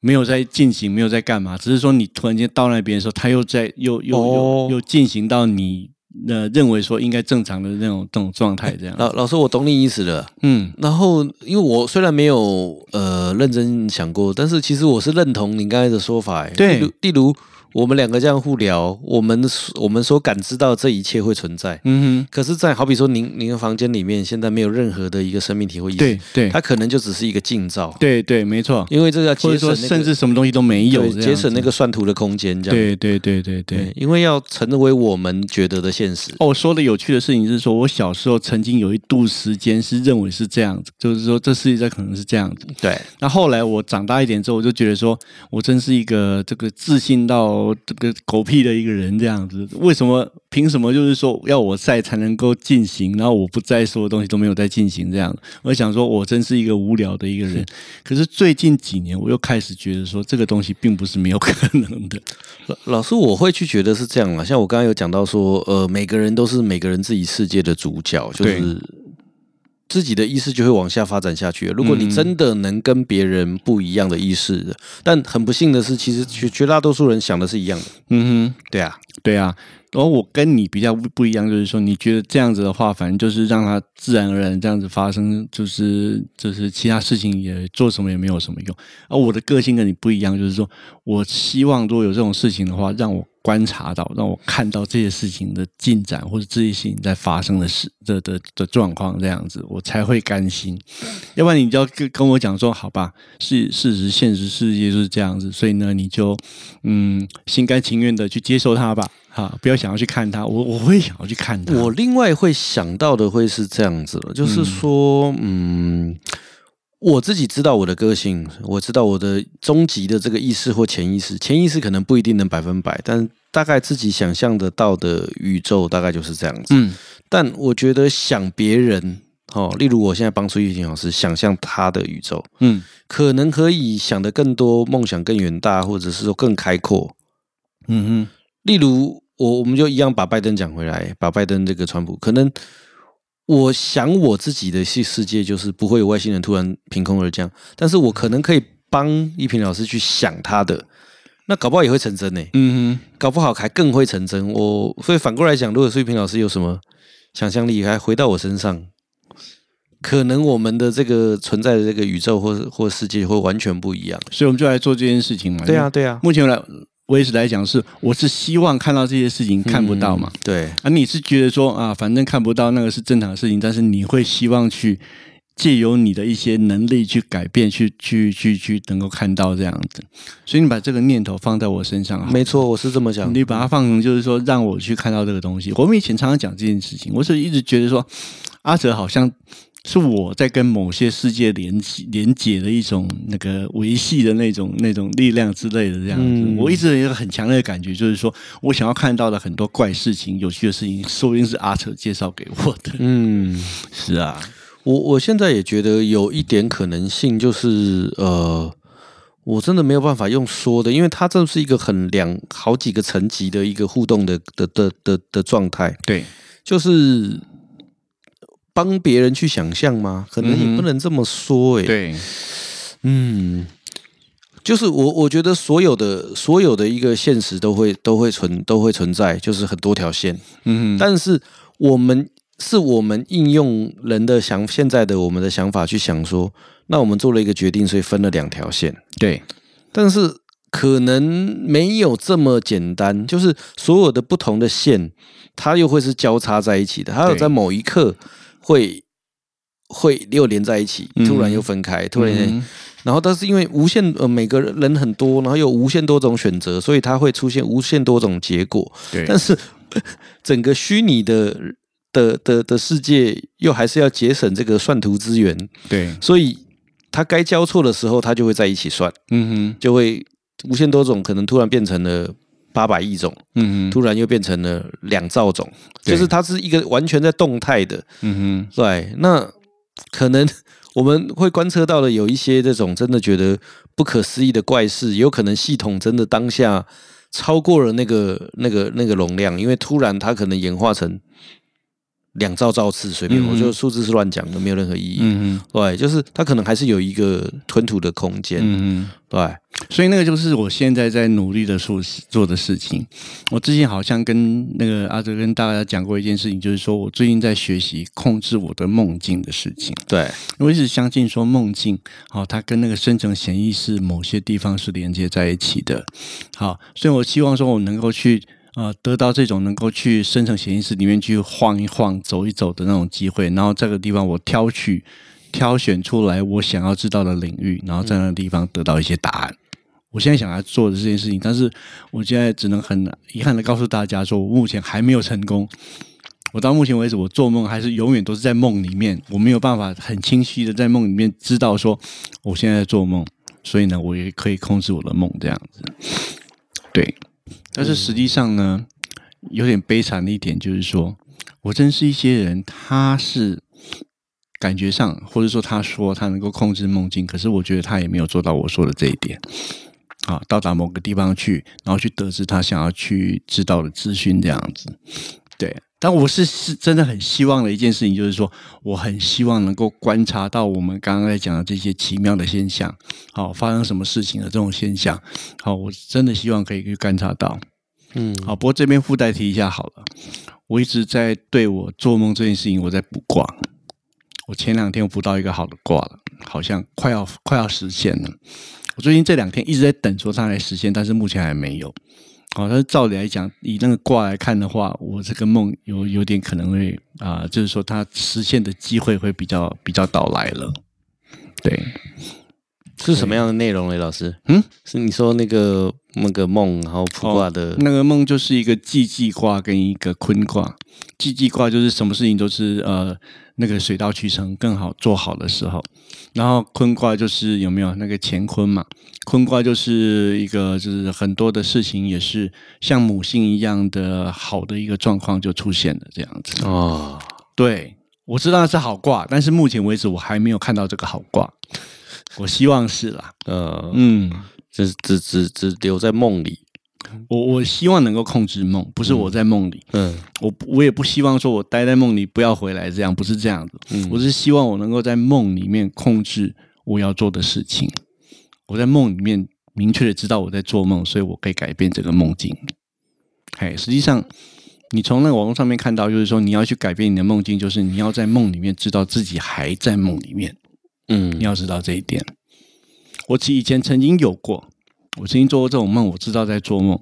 没有在进行，没有在干嘛，只是说你突然间到那边的时候，它又在又又又又进行到你。那认为说应该正常的那种这种状态，这样老老师，我懂你意思了。嗯，然后因为我虽然没有呃认真想过，但是其实我是认同你刚才的说法。对，例如。我们两个这样互聊，我们我们所感知到这一切会存在。嗯哼。可是，在好比说，您您的房间里面现在没有任何的一个生命体会意识，对对，它可能就只是一个镜照。对对，没错。因为这个节省，甚至什么东西都没有，节省那个算图的空间，这样。对对对对对。因为要成为我们觉得的现实。哦，说的有趣的事情是说，我小时候曾经有一度时间是认为是这样子，就是说这世界可能是这样子。对。那后来我长大一点之后，我就觉得说我真是一个这个自信到。好这个狗屁的一个人这样子。为什么？凭什么？就是说要我在才能够进行，然后我不在，所有东西都没有在进行这样。我想说，我真是一个无聊的一个人。可是最近几年，我又开始觉得说，这个东西并不是没有可能的。老老师，我会去觉得是这样啊。像我刚刚有讲到说，呃，每个人都是每个人自己世界的主角，就是。自己的意识就会往下发展下去。如果你真的能跟别人不一样的意识，但很不幸的是，其实绝绝大多数人想的是一样的。嗯哼，对啊，对啊。然后我跟你比较不一样，就是说，你觉得这样子的话，反正就是让它自然而然这样子发生，就是就是其他事情也做什么也没有什么用。而我的个性跟你不一样，就是说我希望如果有这种事情的话，让我。观察到，让我看到这些事情的进展，或者这些事情在发生的事的的的状况，这样子我才会甘心。要不然你就要跟跟我讲说，好吧，事事实现实世界就是这样子，所以呢，你就嗯心甘情愿的去接受它吧，哈，不要想要去看它。我我会想要去看它。我另外会想到的会是这样子了，就是说，嗯。我自己知道我的个性，我知道我的终极的这个意识或潜意识，潜意识可能不一定能百分百，但大概自己想象得到的宇宙大概就是这样子。嗯，但我觉得想别人，哦，例如我现在帮助玉婷老师想象他的宇宙，嗯，可能可以想的更多，梦想更远大，或者是说更开阔。嗯哼，例如我我们就一样把拜登讲回来，把拜登这个川普可能。我想我自己的世世界就是不会有外星人突然凭空而降，但是我可能可以帮一平老师去想他的，那搞不好也会成真呢。嗯哼，搞不好还更会成真。我所以反过来讲，如果一平老师有什么想象力，还回到我身上，可能我们的这个存在的这个宇宙或或世界会完全不一样。所以我们就来做这件事情嘛。对啊，对啊。目前来。我是来讲是，我是希望看到这些事情看不到嘛？对。啊，你是觉得说啊，反正看不到那个是正常的事情，但是你会希望去借由你的一些能力去改变，去去去去能够看到这样子。所以你把这个念头放在我身上，没错，我是这么想。你把它放成就是说，让我去看到这个东西。我们以前常常讲这件事情，我是一直觉得说，阿哲好像。是我在跟某些世界连接连接的一种那个维系的那种那种力量之类的这样子，我一直有一个很强烈的感觉，就是说我想要看到的很多怪事情、有趣的事情，说不定是阿扯介绍给我的。嗯，是啊，我我现在也觉得有一点可能性，就是呃，我真的没有办法用说的，因为它这是一个很两好几个层级的一个互动的的的的的状态。对，就是。帮别人去想象吗？可能也不能这么说诶。对，嗯，就是我我觉得所有的所有的一个现实都会都会存都会存在，就是很多条线。嗯，但是我们是我们应用人的想现在的我们的想法去想说，那我们做了一个决定，所以分了两条线。对，但是可能没有这么简单，就是所有的不同的线，它又会是交叉在一起的，它有在某一刻。会会又连在一起，突然又分开，突然，然后但是因为无限呃每个人很多，然后有无限多种选择，所以它会出现无限多种结果。对，但是整个虚拟的的的的世界又还是要节省这个算图资源。对，所以它该交错的时候，它就会在一起算。嗯哼，就会无限多种，可能突然变成了。八百亿种，嗯哼，突然又变成了两兆种，就是它是一个完全在动态的，嗯哼，对。那可能我们会观测到的有一些这种真的觉得不可思议的怪事，有可能系统真的当下超过了那个那个那个容量，因为突然它可能演化成。两兆兆次随便，我觉得数字是乱讲的，没有任何意义。嗯嗯，对，就是它可能还是有一个吞吐的空间。嗯嗯，对，所以那个就是我现在在努力的做做的事情。我之前好像跟那个阿哲跟大家讲过一件事情，就是说我最近在学习控制我的梦境的事情。对，我一直相信说梦境，好，它跟那个深层潜意识某些地方是连接在一起的。好，所以我希望说我能够去。啊，得到这种能够去深层潜意识里面去晃一晃、走一走的那种机会，然后这个地方我挑取、挑选出来我想要知道的领域，然后在那个地方得到一些答案。我现在想要做的这件事情，但是我现在只能很遗憾的告诉大家，说我目前还没有成功。我到目前为止，我做梦还是永远都是在梦里面，我没有办法很清晰的在梦里面知道说我现在在做梦，所以呢，我也可以控制我的梦这样子。对。但是实际上呢，有点悲惨的一点就是说，我认识一些人，他是感觉上，或者说他说他能够控制梦境，可是我觉得他也没有做到我说的这一点。啊，到达某个地方去，然后去得知他想要去知道的资讯，这样子。对，但我是是真的很希望的一件事情，就是说，我很希望能够观察到我们刚刚在讲的这些奇妙的现象，好，发生什么事情的这种现象，好，我真的希望可以去观察到。嗯，好，不过这边附带提一下好了，我一直在对我做梦这件事情，我在卜卦。我前两天我卜到一个好的卦了，好像快要快要实现了。我最近这两天一直在等说它来实现，但是目前还没有。好，但是照理来讲，以那个卦来看的话，我这个梦有有点可能会啊，就是说它实现的机会会比较比较到来了。对，是什么样的内容嘞，老师？嗯，是你说那个那个梦，然后卜卦的那个梦，就是一个既济卦跟一个坤卦。既济卦就是什么事情都是呃。那个水到渠成更好做好的时候，然后坤卦就是有没有那个乾坤嘛？坤卦就是一个就是很多的事情也是像母性一样的好的一个状况就出现了这样子哦。对，我知道是好卦，但是目前为止我还没有看到这个好卦，我希望是啦。呃，嗯，只只只只留在梦里。我我希望能够控制梦，不是我在梦里。嗯，我我也不希望说我待在梦里不要回来，这样不是这样子。嗯，我是希望我能够在梦里面控制我要做的事情。我在梦里面明确的知道我在做梦，所以我可以改变整个梦境。嘿，实际上你从那个网络上面看到，就是说你要去改变你的梦境，就是你要在梦里面知道自己还在梦里面。嗯，你要知道这一点。我以前曾经有过。我曾经做过这种梦，我知道在做梦，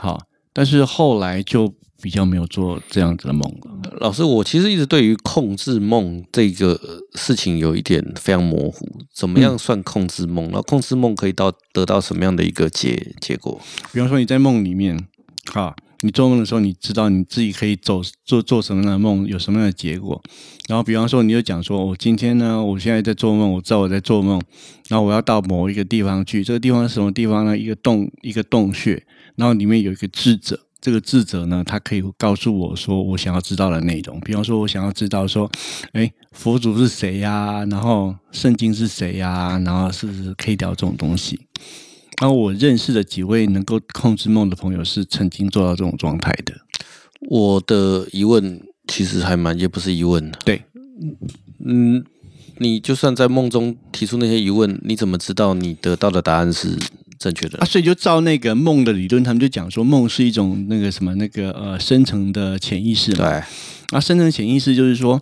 好，但是后来就比较没有做这样子的梦了。老师，我其实一直对于控制梦这个事情有一点非常模糊，怎么样算控制梦？然后控制梦可以到得到什么样的一个结结果？比方说你在梦里面，哈。你做梦的时候，你知道你自己可以走做做什么样的梦，有什么样的结果。然后，比方说，你就讲说，我今天呢，我现在在做梦，我知道我在做梦，然后我要到某一个地方去。这个地方是什么地方呢？一个洞，一个洞穴，然后里面有一个智者。这个智者呢，他可以告诉我说，我想要知道的内容。比方说，我想要知道说，哎，佛祖是谁呀？然后圣经是谁呀？然后是不是可以聊这种东西？然后我认识的几位能够控制梦的朋友是曾经做到这种状态的。我的疑问其实还蛮，也不是疑问。对，嗯，你就算在梦中提出那些疑问，你怎么知道你得到的答案是正确的？啊，所以就照那个梦的理论，他们就讲说，梦是一种那个什么那个呃深层的潜意识。对，啊，深层潜意识就是说。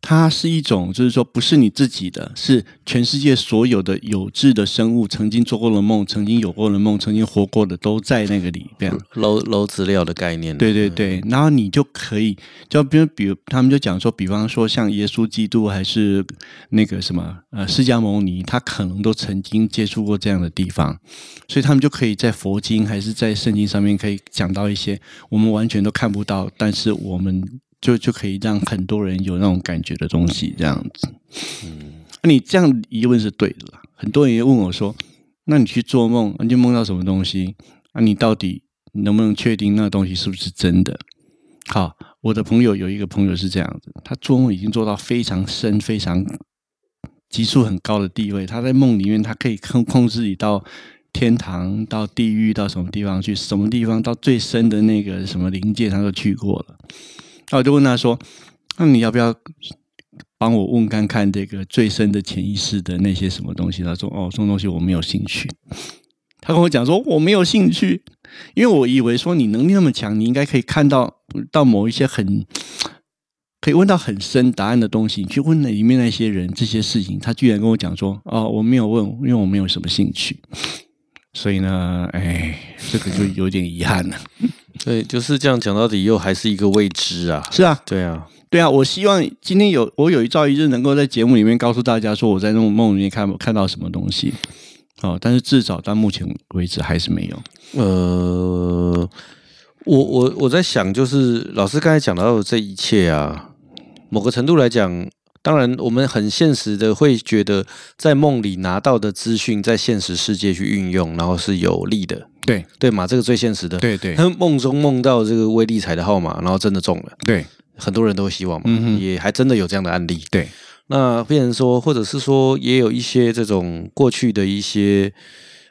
它是一种，就是说，不是你自己的，是全世界所有的有志的生物曾经做过的梦，曾经有过的梦，曾经活过的都在那个里边。搂搂资料的概念。对对对，然后你就可以，就比如比如他们就讲说，比方说像耶稣基督还是那个什么呃释迦牟尼，他可能都曾经接触过这样的地方，所以他们就可以在佛经还是在圣经上面可以讲到一些我们完全都看不到，但是我们。就就可以让很多人有那种感觉的东西，这样子。嗯，那你这样疑问是对的啦。很多人也问我说：“那你去做梦，你就梦到什么东西？啊，你到底能不能确定那个东西是不是真的？”好，我的朋友有一个朋友是这样子，他做梦已经做到非常深、非常级数很高的地位。他在梦里面，他可以控控制你到天堂、到地狱、到什么地方去，什么地方到最深的那个什么灵界，他都去过了。那我就问他说：“那你要不要帮我问看看这个最深的潜意识的那些什么东西？”他说：“哦，这种东西我没有兴趣。”他跟我讲说：“我没有兴趣，因为我以为说你能力那么强，你应该可以看到到某一些很可以问到很深答案的东西。你去问那里面那些人这些事情，他居然跟我讲说：‘哦，我没有问，因为我没有什么兴趣。’所以呢，哎，这个就有点遗憾了。”对，就是这样讲到底，又还是一个未知啊。是啊，对啊，对啊。我希望今天有我有一朝一日能够在节目里面告诉大家，说我在那种梦里面看看到什么东西。哦，但是至少到目前为止还是没有。呃，我我我在想，就是老师刚才讲到的这一切啊，某个程度来讲。当然，我们很现实的会觉得，在梦里拿到的资讯，在现实世界去运用，然后是有利的。对对嘛，这个最现实的。对对，他梦中梦到这个威力彩的号码，然后真的中了。对，很多人都希望嘛，也还真的有这样的案例。对，那变成说，或者是说，也有一些这种过去的一些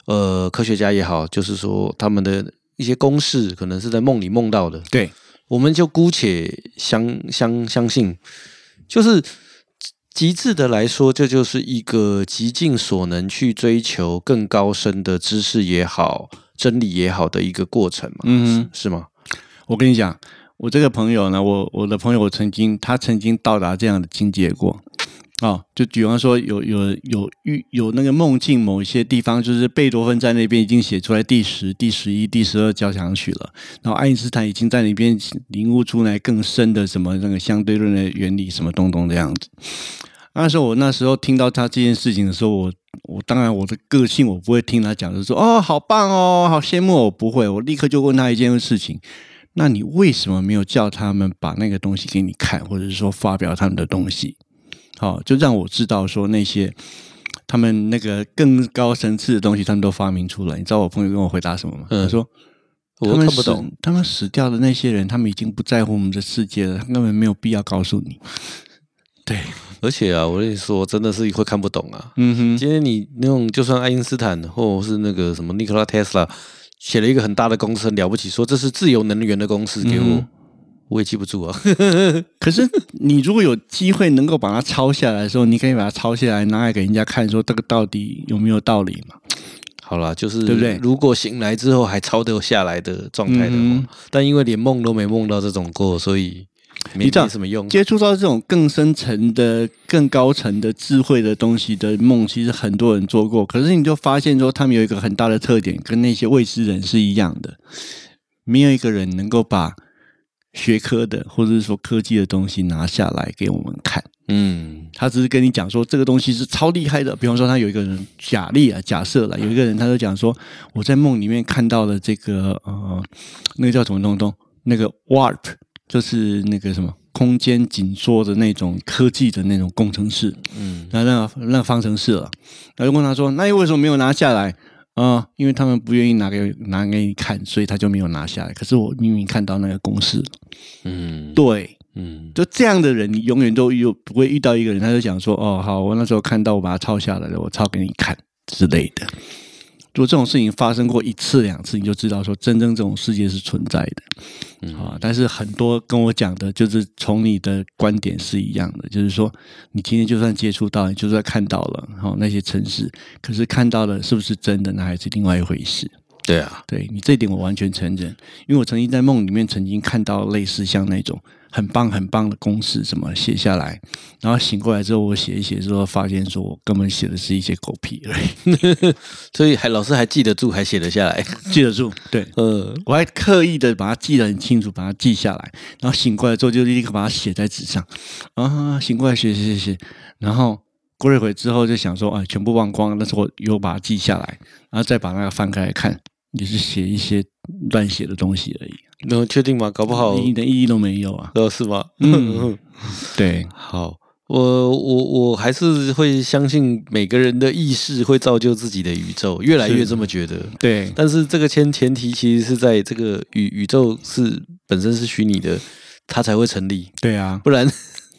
呃科学家也好，就是说他们的一些公式，可能是在梦里梦到的。对，我们就姑且相相相信，就是极致的来说，这就是一个极尽所能去追求更高深的知识也好，真理也好的一个过程嘛。嗯，是吗？我跟你讲。我这个朋友呢，我我的朋友，我曾经他曾经到达这样的境界过，哦，就比方说有有有遇有那个梦境，某一些地方就是贝多芬在那边已经写出来第十、第十一、第十二交响曲了，然后爱因斯坦已经在那边领悟出来更深的什么那个相对论的原理什么东东这样子。那时候我那时候听到他这件事情的时候，我我当然我的个性我不会听他讲，就说哦好棒哦，好羡慕，我不会，我立刻就问他一件事情。那你为什么没有叫他们把那个东西给你看，或者是说发表他们的东西？好，就让我知道说那些他们那个更高层次的东西，他们都发明出来。你知道我朋友跟我回答什么吗？他说：“我看不懂，他们死掉的那些人，他们已经不在乎我们的世界了，他根本没有必要告诉你。”对，而且啊，我跟你说，真的是会看不懂啊。嗯哼，今天你那种就算爱因斯坦，或者是那个什么尼克拉特斯拉。写了一个很大的公司，很了不起，说这是自由能源的公司给我，我也记不住啊。可是你如果有机会能够把它抄下来的时候，你可以把它抄下来拿来给人家看，说这个到底有没有道理嘛？好了，就是对不对？如果醒来之后还抄得下来的状态的话，但因为连梦都没梦到这种过，所以。你知道什么用？接触到这种更深层的、更高层的智慧的东西的梦，其实很多人做过。可是你就发现说，他们有一个很大的特点，跟那些未知人是一样的。没有一个人能够把学科的或者是说科技的东西拿下来给我们看。嗯，他只是跟你讲说这个东西是超厉害的。比方说，他有一个人假例啊，假设了有一个人，他就讲说，我在梦里面看到了这个呃，那个叫什么东东，那个 warp。就是那个什么空间紧缩的那种科技的那种工程师，嗯，那那那方程式了，他就问他说：“那你为什么没有拿下来？啊？因为他们不愿意拿给拿给你看，所以他就没有拿下来。可是我明明看到那个公式，嗯，对，嗯，就这样的人，你永远都有不会遇到一个人，他就讲说：哦，好，我那时候看到我把它抄下来了，我抄给你看之类的。”如果这种事情发生过一次两次，你就知道说真正这种世界是存在的，啊！但是很多跟我讲的，就是从你的观点是一样的，就是说你今天就算接触到，你就算看到了，然后那些城市，可是看到了是不是真的，那还是另外一回事。对啊，对你这点我完全承认，因为我曾经在梦里面曾经看到类似像那种。很棒很棒的公式，怎么写下来？然后醒过来之后，我写一写之后，发现说我根本写的是一些狗屁而已。所以还老师还记得住，还写得下来，记得住。对，呃，我还刻意的把它记得很清楚，把它记下来。然后醒过来之后，就立刻把它写在纸上。啊，醒过来写写写写，然后过了一会之后，就想说啊，全部忘光。但是我又把它记下来，然后再把那个翻开来看，也是写一些乱写的东西而已。能确定吗？搞不好一点意义都没有啊！呃，是吗？嗯，对。好，我我我还是会相信每个人的意识会造就自己的宇宙，越来越这么觉得。对，但是这个前前提其实是在这个宇宇宙是本身是虚拟的，它才会成立。对啊，不然。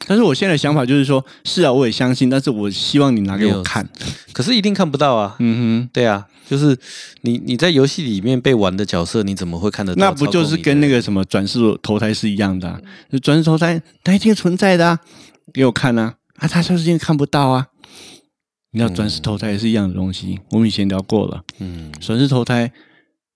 但是我现在想法就是说，是啊，我也相信，但是我希望你拿给我看，可是一定看不到啊。嗯哼，对啊。就是你你在游戏里面被玩的角色，你怎么会看得到？那不就是跟那个什么转世投胎是一样的？转世投胎它一定存在的啊，给我看啊！啊，他就是因为看不到啊。你要转世投胎也是一样的东西，我们以前聊过了。嗯，转世投胎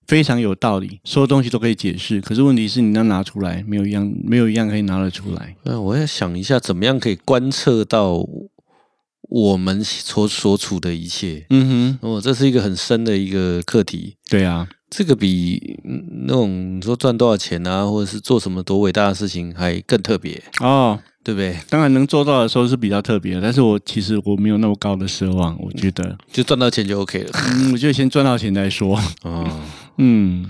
非常有道理，所有东西都可以解释。可是问题是你要拿出来，没有一样，没有一样可以拿得出来。那我要想一下，怎么样可以观测到？我们所所处的一切，嗯哼，哦，这是一个很深的一个课题。对啊，这个比那种说赚多少钱啊，或者是做什么多伟大的事情还更特别哦，对不对？当然能做到的时候是比较特别，但是我其实我没有那么高的奢望，我觉得就赚到钱就 OK 了。嗯，我觉得先赚到钱再说。哦，嗯。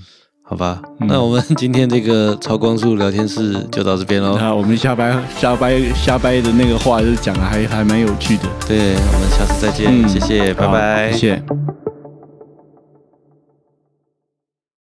好吧，那我们今天这个超光速聊天室就到这边喽。那我们下班下班下班的那个话，就是讲的还还蛮有趣的。对，我们下次再见，谢谢，拜拜，谢谢。